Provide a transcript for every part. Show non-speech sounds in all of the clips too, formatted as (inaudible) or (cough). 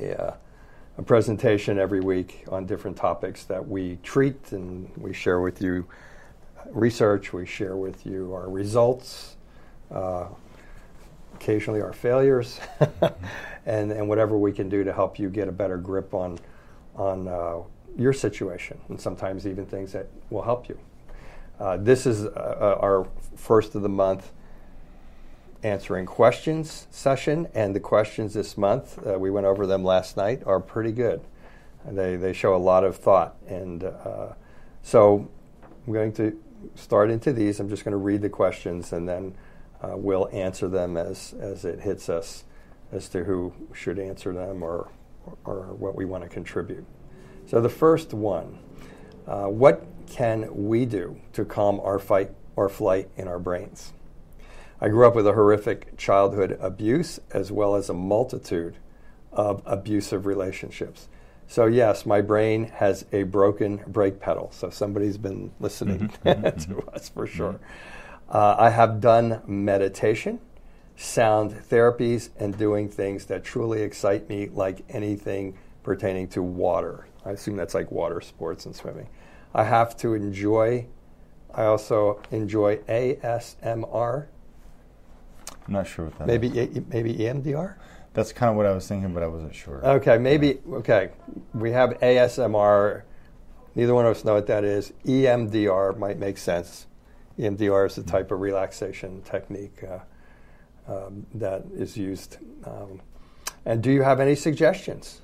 A, uh, a presentation every week on different topics that we treat and we share with you research, we share with you our results, uh, occasionally our failures, (laughs) and, and whatever we can do to help you get a better grip on, on uh, your situation, and sometimes even things that will help you. Uh, this is uh, our first of the month answering questions session, and the questions this month, uh, we went over them last night, are pretty good. They, they show a lot of thought. And uh, so I'm going to start into these. I'm just going to read the questions and then uh, we'll answer them as, as it hits us as to who should answer them or, or what we want to contribute. So the first one uh, what can we do to calm our fight or flight in our brains? I grew up with a horrific childhood abuse as well as a multitude of abusive relationships. So, yes, my brain has a broken brake pedal. So, somebody's been listening mm-hmm. (laughs) to mm-hmm. us for sure. Mm-hmm. Uh, I have done meditation, sound therapies, and doing things that truly excite me, like anything pertaining to water. I assume that's like water sports and swimming. I have to enjoy, I also enjoy ASMR I'm not sure what that maybe is. maybe EMDR. That's kind of what I was thinking, but I wasn't sure. Okay, maybe okay. We have ASMR. Neither one of us know what that is. EMDR might make sense. EMDR is the mm-hmm. type of relaxation technique uh, um, that is used. Um, and do you have any suggestions?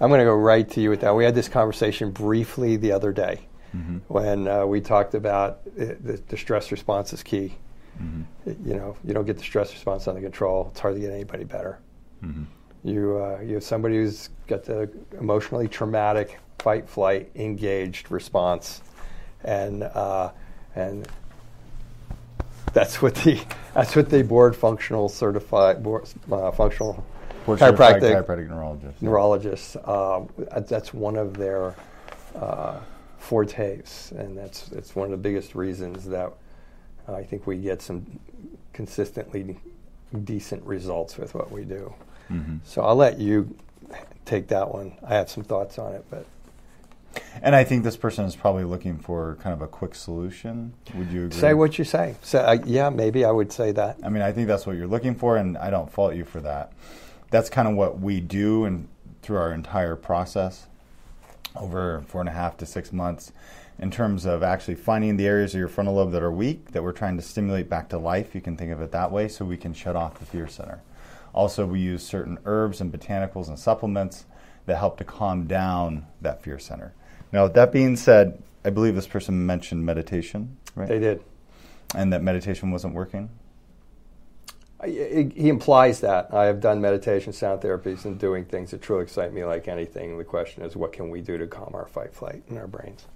I'm going to go right to you with that. We had this conversation briefly the other day mm-hmm. when uh, we talked about uh, the, the stress response is key. Mm-hmm. You know, you don't get the stress response under control. It's hard to get anybody better. Mm-hmm. You uh, you have somebody who's got the emotionally traumatic fight, flight, engaged response, and uh, and that's what the (laughs) that's what the board functional certified board, uh, functional board chiropractic, chiropractic neurologist neurologists. Uh, that's one of their uh, fortes, and that's that's one of the biggest reasons that I think we get some consistently decent results with what we do. Mm-hmm. So I'll let you take that one. I have some thoughts on it, but. And I think this person is probably looking for kind of a quick solution. Would you agree? Say what you say. So, uh, yeah, maybe I would say that. I mean, I think that's what you're looking for, and I don't fault you for that. That's kind of what we do and through our entire process over four and a half to six months in terms of actually finding the areas of your frontal lobe that are weak that we're trying to stimulate back to life. You can think of it that way, so we can shut off the fear center. Also, we use certain herbs and botanicals and supplements that help to calm down that fear center. Now, that being said, I believe this person mentioned meditation, right? They did. And that meditation wasn't working? He implies that. I have done meditation, sound therapies, and doing things that truly excite me like anything. The question is, what can we do to calm our fight, flight in our brains?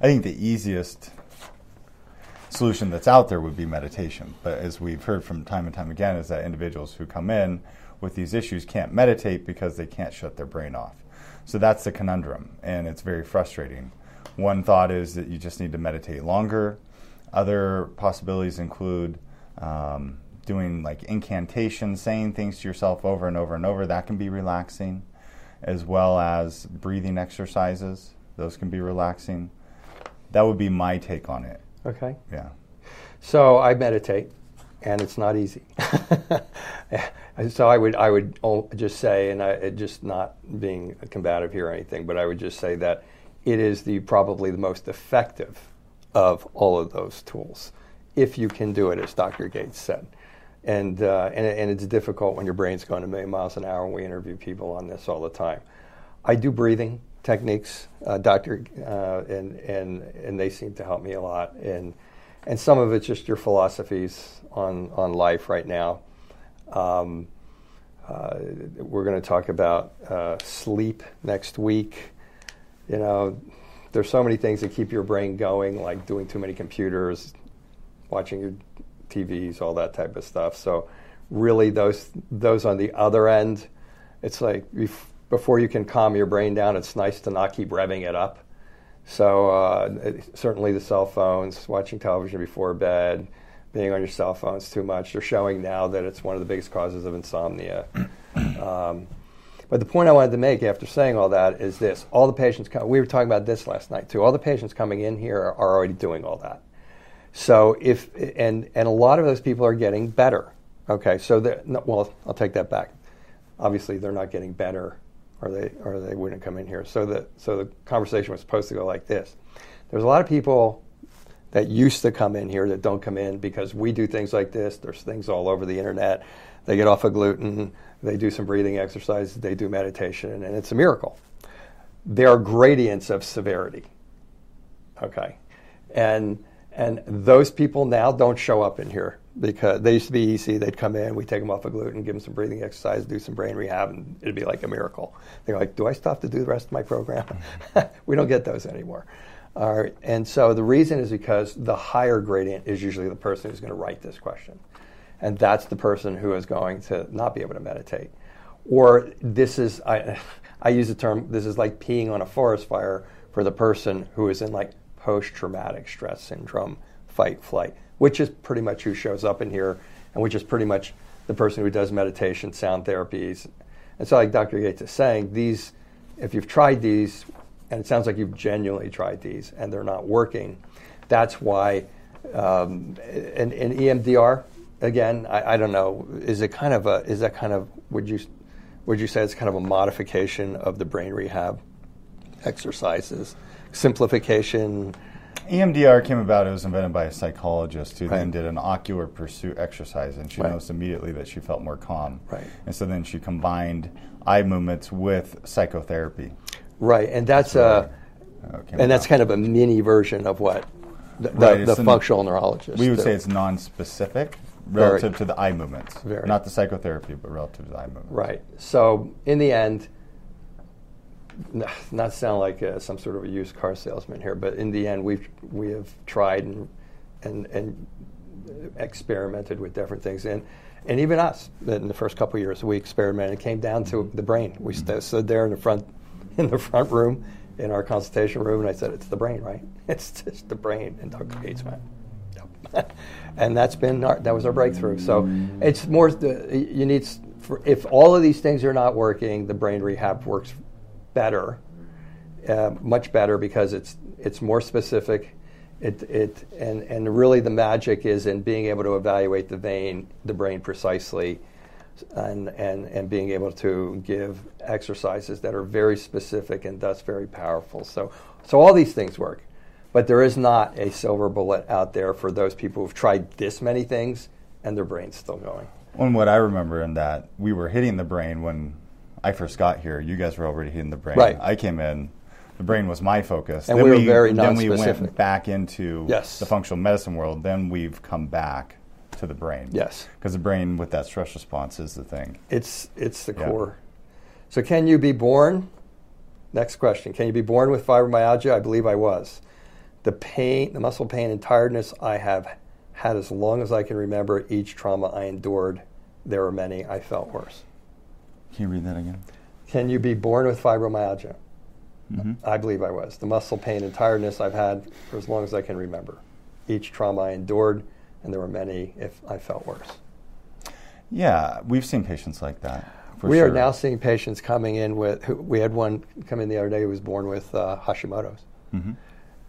I think the easiest solution that's out there would be meditation. But as we've heard from time and time again, is that individuals who come in with these issues can't meditate because they can't shut their brain off. So that's the conundrum, and it's very frustrating. One thought is that you just need to meditate longer. Other possibilities include um, doing like incantations, saying things to yourself over and over and over. That can be relaxing, as well as breathing exercises. Those can be relaxing. That would be my take on it. Okay. Yeah. So I meditate, and it's not easy. (laughs) so I would I would just say, and I just not being combative here or anything, but I would just say that it is the probably the most effective of all of those tools, if you can do it, as Dr. Gates said. And, uh, and, and it's difficult when your brain's going a million miles an hour, and we interview people on this all the time. I do breathing techniques, uh, Doctor, uh, and, and, and they seem to help me a lot. And, and some of it's just your philosophies on, on life right now. Um, uh, we're going to talk about uh, sleep next week. You know, there's so many things that keep your brain going, like doing too many computers, watching your TVs, all that type of stuff. So, really, those those on the other end, it's like before you can calm your brain down, it's nice to not keep revving it up. So, uh, certainly the cell phones, watching television before bed, being on your cell phones too much. They're showing now that it's one of the biggest causes of insomnia. (clears throat) Um, but the point I wanted to make after saying all that is this: all the patients come, we were talking about this last night too. All the patients coming in here are, are already doing all that. So if and and a lot of those people are getting better. Okay, so no, well, I'll take that back. Obviously, they're not getting better, or they or they wouldn't come in here. So the so the conversation was supposed to go like this: There's a lot of people that used to come in here that don't come in because we do things like this. There's things all over the internet. They get off of gluten they do some breathing exercises, they do meditation, and it's a miracle. There are gradients of severity. Okay. And and those people now don't show up in here because they used to be easy. They'd come in, we take them off of gluten, give them some breathing exercise, do some brain rehab, and it'd be like a miracle. They're like, "Do I still have to do the rest of my program?" (laughs) we don't get those anymore. And so the reason is because the higher gradient is usually the person who's going to write this question and that's the person who is going to not be able to meditate. Or this is, I, (laughs) I use the term, this is like peeing on a forest fire for the person who is in like post traumatic stress syndrome, fight, flight, which is pretty much who shows up in here, and which is pretty much the person who does meditation, sound therapies. And so, like Dr. Gates is saying, these, if you've tried these, and it sounds like you've genuinely tried these and they're not working, that's why, um, and, and EMDR, again, I, I, don't know. Is it kind of a? Is that kind of? Would you would you say it's kind of a modification of the brain rehab exercises, simplification? EMDR came about. It was invented by a psychologist who right. then did an ocular pursuit exercise, and she right. noticed immediately that she felt more calm. Right. And so then she combined eye movements with psychotherapy. Right, and that's a, uh, and that's kind of a mini version of what the, right, the, the functional neurologist. We would say it's non-specific, relative Very. to the eye movements. Very. Not the psychotherapy, but relative to the eye movements. Right. So in the end, not sound like uh, some sort of a used car salesman here, but in the end, we've we have tried and and and experimented with different things, and and even us in the first couple years, we experimented. It came down to the brain. We st- stood there in the front in the front room in our consultation room, and I said, "It's the brain, right? (laughs) It's just the brain." And Dr. Gates went, (laughs) and that's been our, that was our breakthrough. So it's more you need for, if all of these things are not working, the brain rehab works better, uh, much better because it's it's more specific. It, it and, and really the magic is in being able to evaluate the vein, the brain precisely, and, and, and being able to give exercises that are very specific and thus very powerful. So, so all these things work. But there is not a silver bullet out there for those people who've tried this many things and their brain's still going. Well, what I remember in that, we were hitting the brain when I first got here. You guys were already hitting the brain. Right. I came in, the brain was my focus. And then we were very Then we went back into yes. the functional medicine world. Then we've come back to the brain. Yes. Because the brain with that stress response is the thing. It's, it's the yeah. core. So, can you be born? Next question. Can you be born with fibromyalgia? I believe I was. The pain, the muscle pain and tiredness I have had as long as I can remember. Each trauma I endured, there were many I felt worse. Can you read that again? Can you be born with fibromyalgia? Mm-hmm. I believe I was. The muscle pain and tiredness I've had for as long as I can remember. Each trauma I endured, and there were many if I felt worse. Yeah, we've seen patients like that. for we are now seeing patients coming in with. Who, we had one come in the other day who was born with uh, Hashimoto's, Mm-hmm.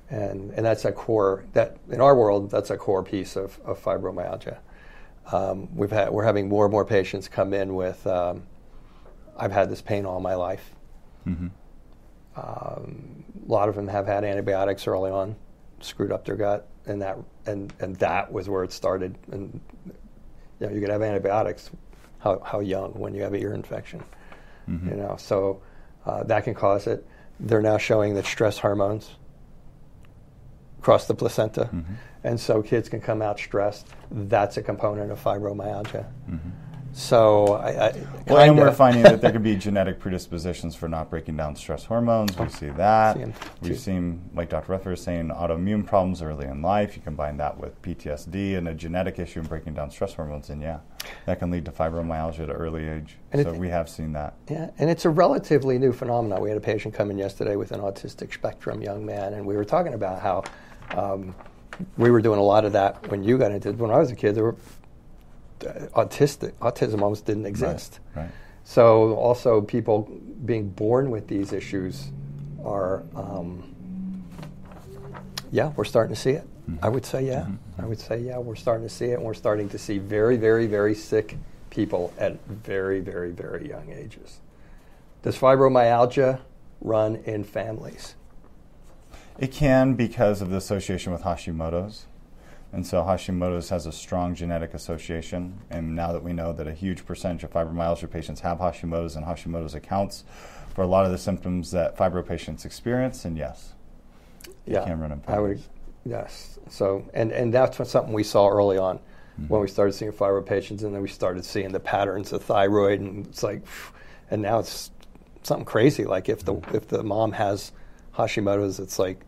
and and that's a core that in our world that's a core piece of, of fibromyalgia. Um, we've had we're having more and more patients come in with. Um, I've had this pain all my life. Mm-hmm. Um, a lot of them have had antibiotics early on, screwed up their gut, and that and and that was where it started. And you know, you could have antibiotics. How how young when you have a ear infection, Mm-hmm. you know? So uh, that can cause it. They're now showing that stress hormones cross the placenta, Mm-hmm. and so kids can come out stressed. That's a component of fibromyalgia. Mm-hmm. So I, I Well, and we're finding that there could be (laughs) genetic predispositions for not breaking down stress hormones. We see that. See We've too. seen, like Dr. Rutherford is saying, autoimmune problems early in life. You combine that with PTSD and a genetic issue in breaking down stress hormones, and yeah, that can lead to fibromyalgia at an early age. And so it- we have seen that. Yeah, and it's a relatively new phenomenon. We had a patient come in yesterday with an autistic spectrum young man, and we were talking about how um, we were doing a lot of that when you got into it. When I was a kid, there were autistic autism almost didn't exist. Right. So also people being born with these issues are, um, yeah, we're starting to see it. Mm-hmm. I would say yeah. I would say yeah, we're starting to see it, and we're starting to see very, very, very sick people at very, very, very young ages. Does fibromyalgia run in families? It can because of the association with Hashimoto's. And so Hashimoto's has a strong genetic association. And now that we know that a huge percentage of fibromyalgia patients have Hashimoto's, and Hashimoto's accounts for a lot of the symptoms that fibro patients experience, and yes, it can run in I would, yes. So, and, and that's what, something we saw early on Mm-hmm. when we started seeing fibro patients, and then we started seeing the patterns of thyroid, and it's like, and now it's something crazy. Like if the Mm-hmm. if the mom has Hashimoto's, it's like,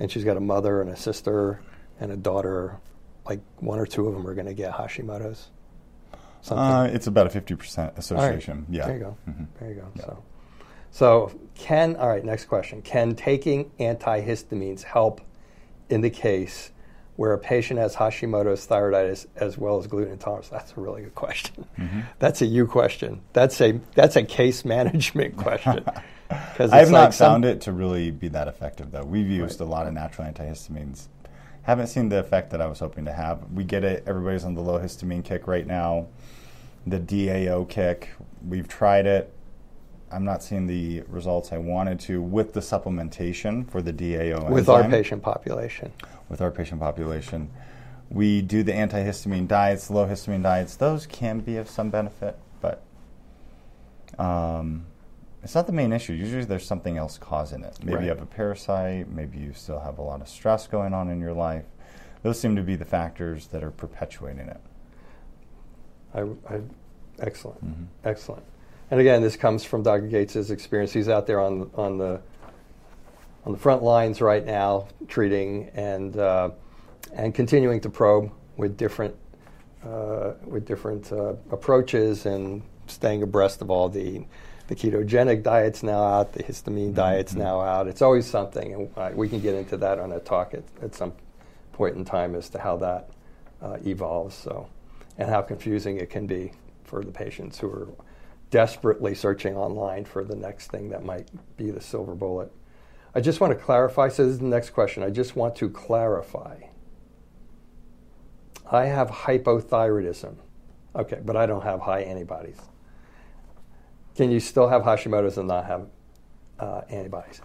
and she's got a mother and a sister and a daughter, like one or two of them are going to get Hashimoto's. Something. Uh, it's about a 50% All right. association. Yeah. There you go. Mhm. There you go. So, so can all right. Next question: Can taking antihistamines help in the case where a patient has Hashimoto's thyroiditis as well as gluten intolerance? That's a really good question. Mm-hmm. (laughs) That's a you question. That's a that's a case management (laughs) question. I have not found it to really be that effective, though. We've used Right. a lot of natural antihistamines. Haven't seen the effect that I was hoping to have. We get it. Everybody's on the low histamine kick right now, the DAO kick. We've tried it. I'm not seeing the results I wanted to with the supplementation for the DAO with our patient population. with our patient population. We do the antihistamine diets, low histamine diets. Those can be of some benefit, but um, it's not the main issue. Usually there's something else causing it. Maybe Right. you have a parasite, maybe you still have a lot of stress going on in your life. Those seem to be the factors that are perpetuating it. I, I, excellent, Mm-hmm. excellent. And again, this comes from Dr. Gates's experience. He's out there on on the on the front lines right now, treating and uh, and continuing to probe with different uh, with different uh, approaches and staying abreast of all the the ketogenic diets now out, the histamine diets now out. It's always something, and uh, we can get into that on a talk at, at some point in time as to how that uh, evolves. So, and how confusing it can be for the patients who are desperately searching online for the next thing that might be the silver bullet. I just want to clarify. So, this is the next question. I just want to clarify. I have hypothyroidism. Okay, but I don't have high antibodies. Can you still have Hashimoto's and not have uh, antibodies?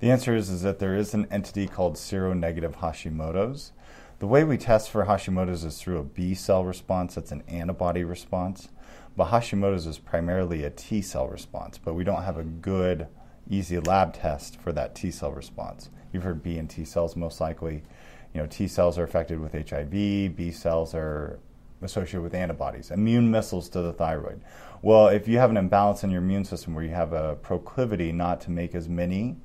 The answer is, is that there is an entity called seronegative Hashimoto's. The way we test for Hashimoto's is through a B cell response, that's an antibody response. But Hashimoto's is primarily a T cell response, but we don't have a good, easy lab test for that T cell response. You've heard B and T cells most likely. You know, T cells are affected with HIV, B cells are associated with antibodies, immune missiles to the thyroid. Well, if you have an imbalance in your immune system where you have a proclivity not to make as many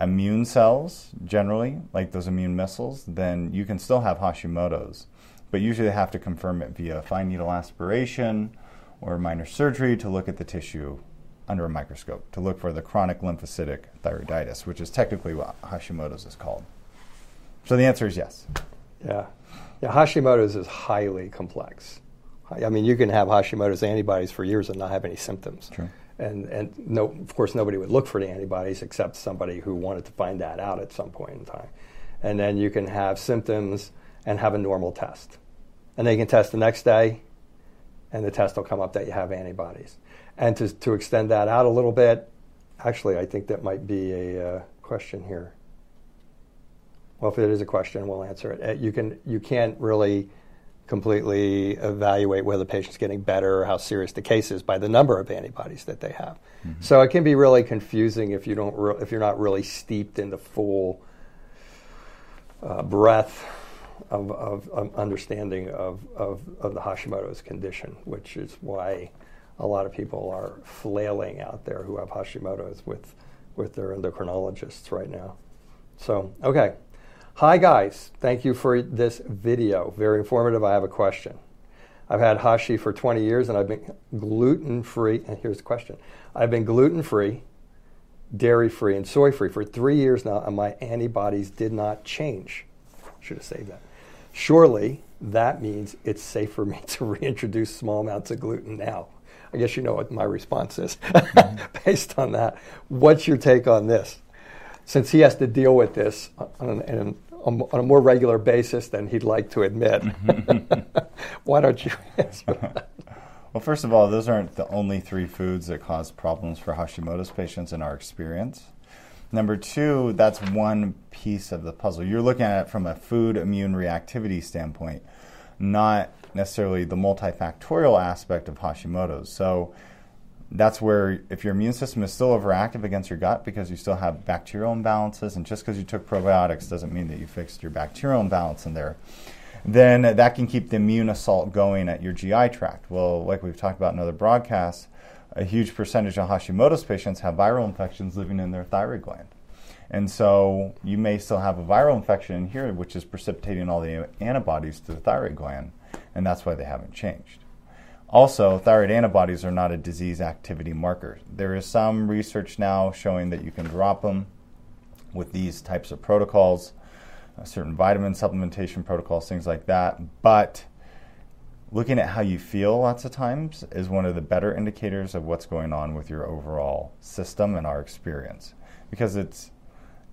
immune cells, generally, like those immune missiles, then you can still have Hashimoto's. But usually they have to confirm it via fine needle aspiration or minor surgery to look at the tissue under a microscope to look for the chronic lymphocytic thyroiditis, which is technically what Hashimoto's is called. So the answer is yes. Yeah. Yeah, Hashimoto's is highly complex. I mean, you can have Hashimoto's antibodies for years and not have any symptoms. True. And, and no, of course, nobody would look for the antibodies except somebody who wanted to find that out at some point in time. And then you can have symptoms and have a normal test. And they can test the next day, and the test will come up that you have antibodies. And to, to extend that out a little bit, actually, I think that might be a uh, question here. Well, if it is a question, we'll answer it. Uh, you, can, you can't really completely evaluate whether the patient's getting better or how serious the case is by the number of antibodies that they have. Mm-hmm. So it can be really confusing if you don't re- if you're not really steeped in the full uh, breadth of, of, of, understanding of, of, of the Hashimoto's condition, which is why a lot of people are flailing out there who have Hashimoto's with with their endocrinologists right now. So okay. Hi guys, thank you for this video. Very informative. I have a question. I've had Hashi for 20 years and I've been gluten free. And here's the question I've been gluten free, dairy free, and soy free for three years now, and my antibodies did not change. Should have saved that. Surely that means it's safe for me (laughs) to reintroduce small amounts of gluten now. I guess you know what my response is (laughs) based on that. What's your take on this? Since he has to deal with this on an, on a more regular basis than he'd like to admit. Mm-hmm. (laughs) Why don't you answer? (laughs) Well, first of all, those aren't the only three foods that cause problems for Hashimoto's patients in our experience. Number two, that's one piece of the puzzle. You're looking at it from a food immune reactivity standpoint, not necessarily the multifactorial aspect of Hashimoto's. So that's where if your immune system is still overactive against your gut because you still have bacterial imbalances, and just because you took probiotics doesn't mean that you fixed your bacterial imbalance in there, then that can keep the immune assault going at your GI tract. Well, like we've talked about in other broadcasts, a huge percentage of Hashimoto's patients have viral infections living in their thyroid gland. And so you may still have a viral infection in here, which is precipitating all the antibodies to the thyroid gland, and that's why they haven't changed. Also, thyroid antibodies are not a disease activity marker. There is some research now showing that you can drop them with these types of protocols, uh, certain vitamin supplementation protocols, things like that. But looking at how you feel lots of times is one of the better indicators of what's going on with your overall system and our experience. Because it's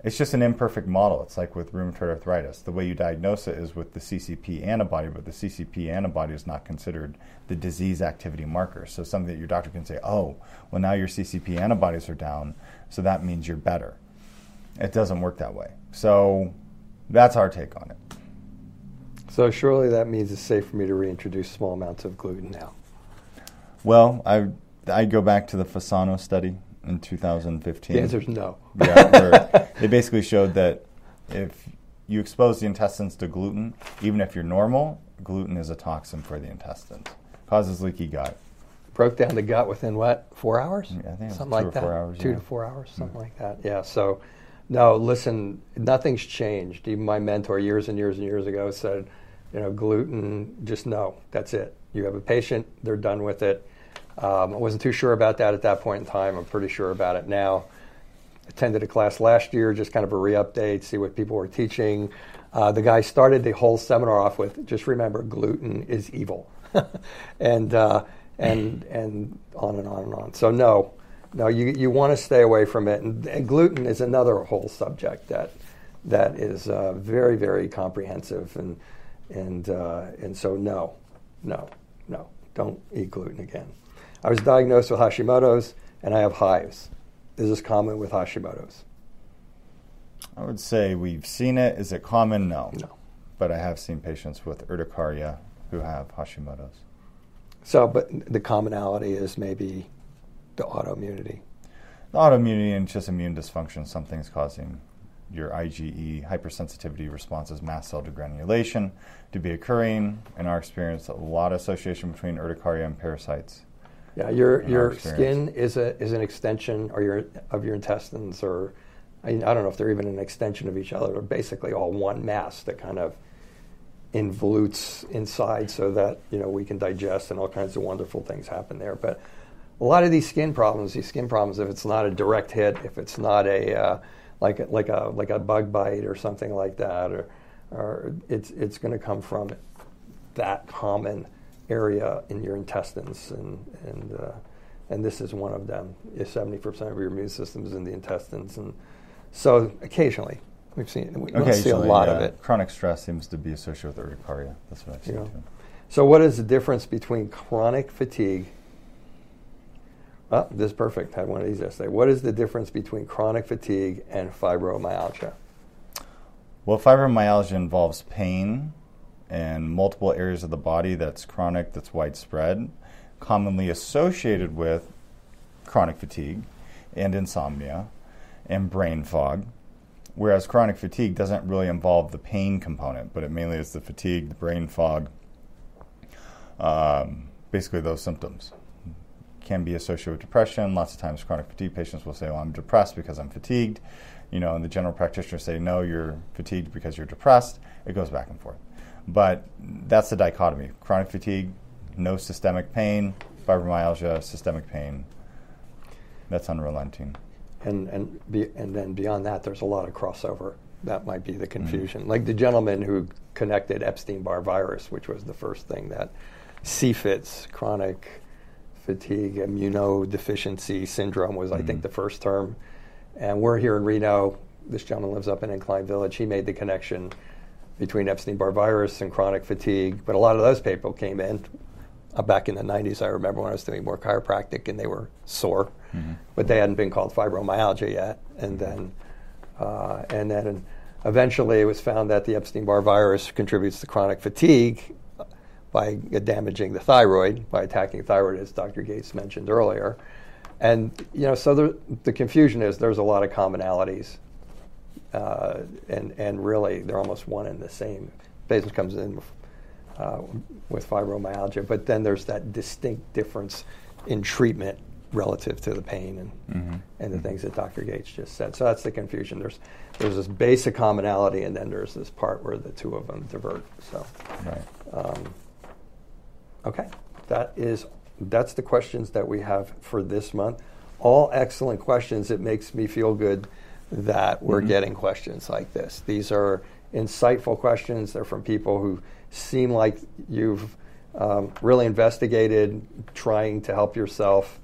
it's just an imperfect model. It's like with rheumatoid arthritis. The way you diagnose it is with the CCP antibody, but the CCP antibody is not considered the disease activity marker. So something that your doctor can say, oh, well, now your CCP antibodies are down, so that means you're better. It doesn't work that way. So that's our take on it. So surely that means it's safe for me to reintroduce small amounts of gluten now. Well, I I go back to the Fasano study in 2015? The answer is no. Yeah, they basically showed that if you expose the intestines to gluten, even if you're normal, gluten is a toxin for the intestines. Causes leaky gut. Broke down the gut within what? Four hours? Yeah, I think something like that. Hours, two yeah. to four hours, something mm like that. Yeah. So, no, listen, nothing's changed. Even my mentor years and years and years ago said, you know, gluten, just no, that's it. You have a patient, they're done with it um, I wasn't too sure about that at that point in time. I'm pretty sure about it now. Attended a class last year, just kind of a re-update, see what people were teaching. Uh, the guy started the whole seminar off with, "Just remember, gluten is evil," (laughs) and uh, and and on and on and on. So no, no, you you want to stay away from it. And, and, gluten is another whole subject that that is uh, very very comprehensive, and and uh, and so no, no, no, don't eat gluten again. I was diagnosed with Hashimoto's and I have hives. Is this common with Hashimoto's? I would say we've seen it. Is it common? No. No. But I have seen patients with urticaria who have Hashimoto's. So, but the commonality is maybe the autoimmunity. The autoimmunity and just immune dysfunction, something's causing your IgE hypersensitivity responses, mast cell degranulation to be occurring. In our experience, a lot of association between urticaria and parasites. Yeah, your your skin is a is an extension or your of your intestines, or I, I don't know if they're even an extension of each other. They're basically all one mass that kind of involutes inside, so that you know we can digest and all kinds of wonderful things happen there. But a lot of these skin problems, these skin problems, if it's not a direct hit, if it's not a uh, like a, like a like a bug bite or something like that, or or it's it's going to come from that common area in your intestines, and and uh, and this is one of them. Seventy percent of your immune system is in the intestines, and so occasionally we've seen we don't see a lot yeah. of it. Chronic stress seems to be associated with urticaria. That's what I've seen You know. too. So, what is the difference between chronic fatigue? Oh, this is perfect. I had one of these yesterday. What is the difference between chronic fatigue and fibromyalgia? Well, fibromyalgia involves pain in multiple areas of the body that's chronic, that's widespread, commonly associated with chronic fatigue and insomnia and brain fog. Whereas chronic fatigue doesn't really involve the pain component, but it mainly is the fatigue, the brain fog, um, basically those symptoms. Can be associated with depression. Lots of times, chronic fatigue patients will say, "Well, I'm depressed because I'm fatigued," you know, and the general practitioner say, "No, you're fatigued because you're depressed." It goes back and forth, but that's the dichotomy: chronic fatigue, no systemic pain; fibromyalgia, systemic pain. That's unrelenting. And and be, and then beyond that, there's a lot of crossover. That might be the mm-hmm. confusion. Like the gentleman who connected Epstein-Barr virus, which was the first thing that CFIDS, chronic fatigue immunodeficiency syndrome, was I think mm-hmm. the first term. And we're here in Reno. This gentleman lives up in Incline Village. He made the connection between Epstein-Barr virus and chronic fatigue. But a lot of those people came in uh, back in the 90s. I remember when I was doing more chiropractic and they were sore, but they hadn't been called fibromyalgia yet. And then, uh, and then eventually it was found that the Epstein-Barr virus contributes to chronic fatigue by damaging the thyroid, by attacking thyroid, as Dr. Gates mentioned earlier. And you know, so there, the confusion is there's a lot of commonalities, uh, and and really they're almost one and the same. Patient comes in with, uh, with fibromyalgia, but then there's that distinct difference in treatment relative to the pain and and the things that Dr. Gates just said. So that's the confusion. There's there's this basic commonality, and then there's this part where the two of them divert. So. Right. Okay, that is that's the questions that we have for this month. All excellent questions. It makes me feel good that we're getting questions like this. These are insightful questions. They're from people who seem like you've um, really investigated, trying to help yourself.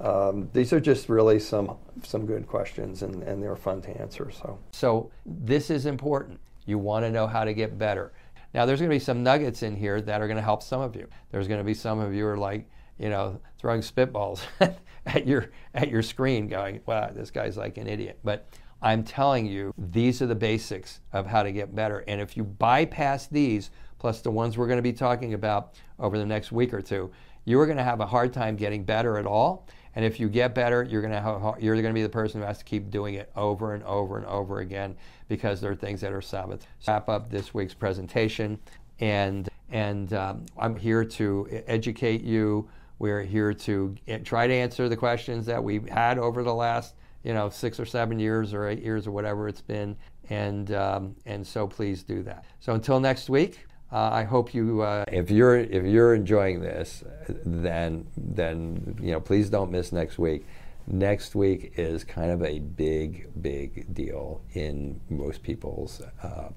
Um, these are just really some some good questions, and, and they're fun to answer. So. So this is important. You want to know how to get better. Now there's going to be some nuggets in here that are going to help some of you. There's going to be some of you who are like, you know, throwing spitballs (laughs) at your at your screen, going, "Wow, this guy's like an idiot." But I'm telling you, these are the basics of how to get better. And if you bypass these, plus the ones we're going to be talking about over the next week or two, you are going to have a hard time getting better at all. And if you get better, you're going to have you're going to be the person who has to keep doing it over and over and over again because there are things that are sabbath. Wrap up this week's presentation, and and um, I'm here to educate you. We're here to eh, try to answer the questions that we've had over the last you know six or seven years or eight years or whatever it's been, and um, and so please do that. So until next week. Uh, I hope you. Uh, if you're if you're enjoying this, then then you know please don't miss next week. Next week is kind of a big big deal in most people's uh,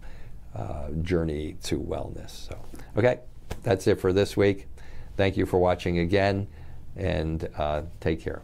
uh, journey to wellness. So okay, that's it for this week. Thank you for watching again, and uh, take care.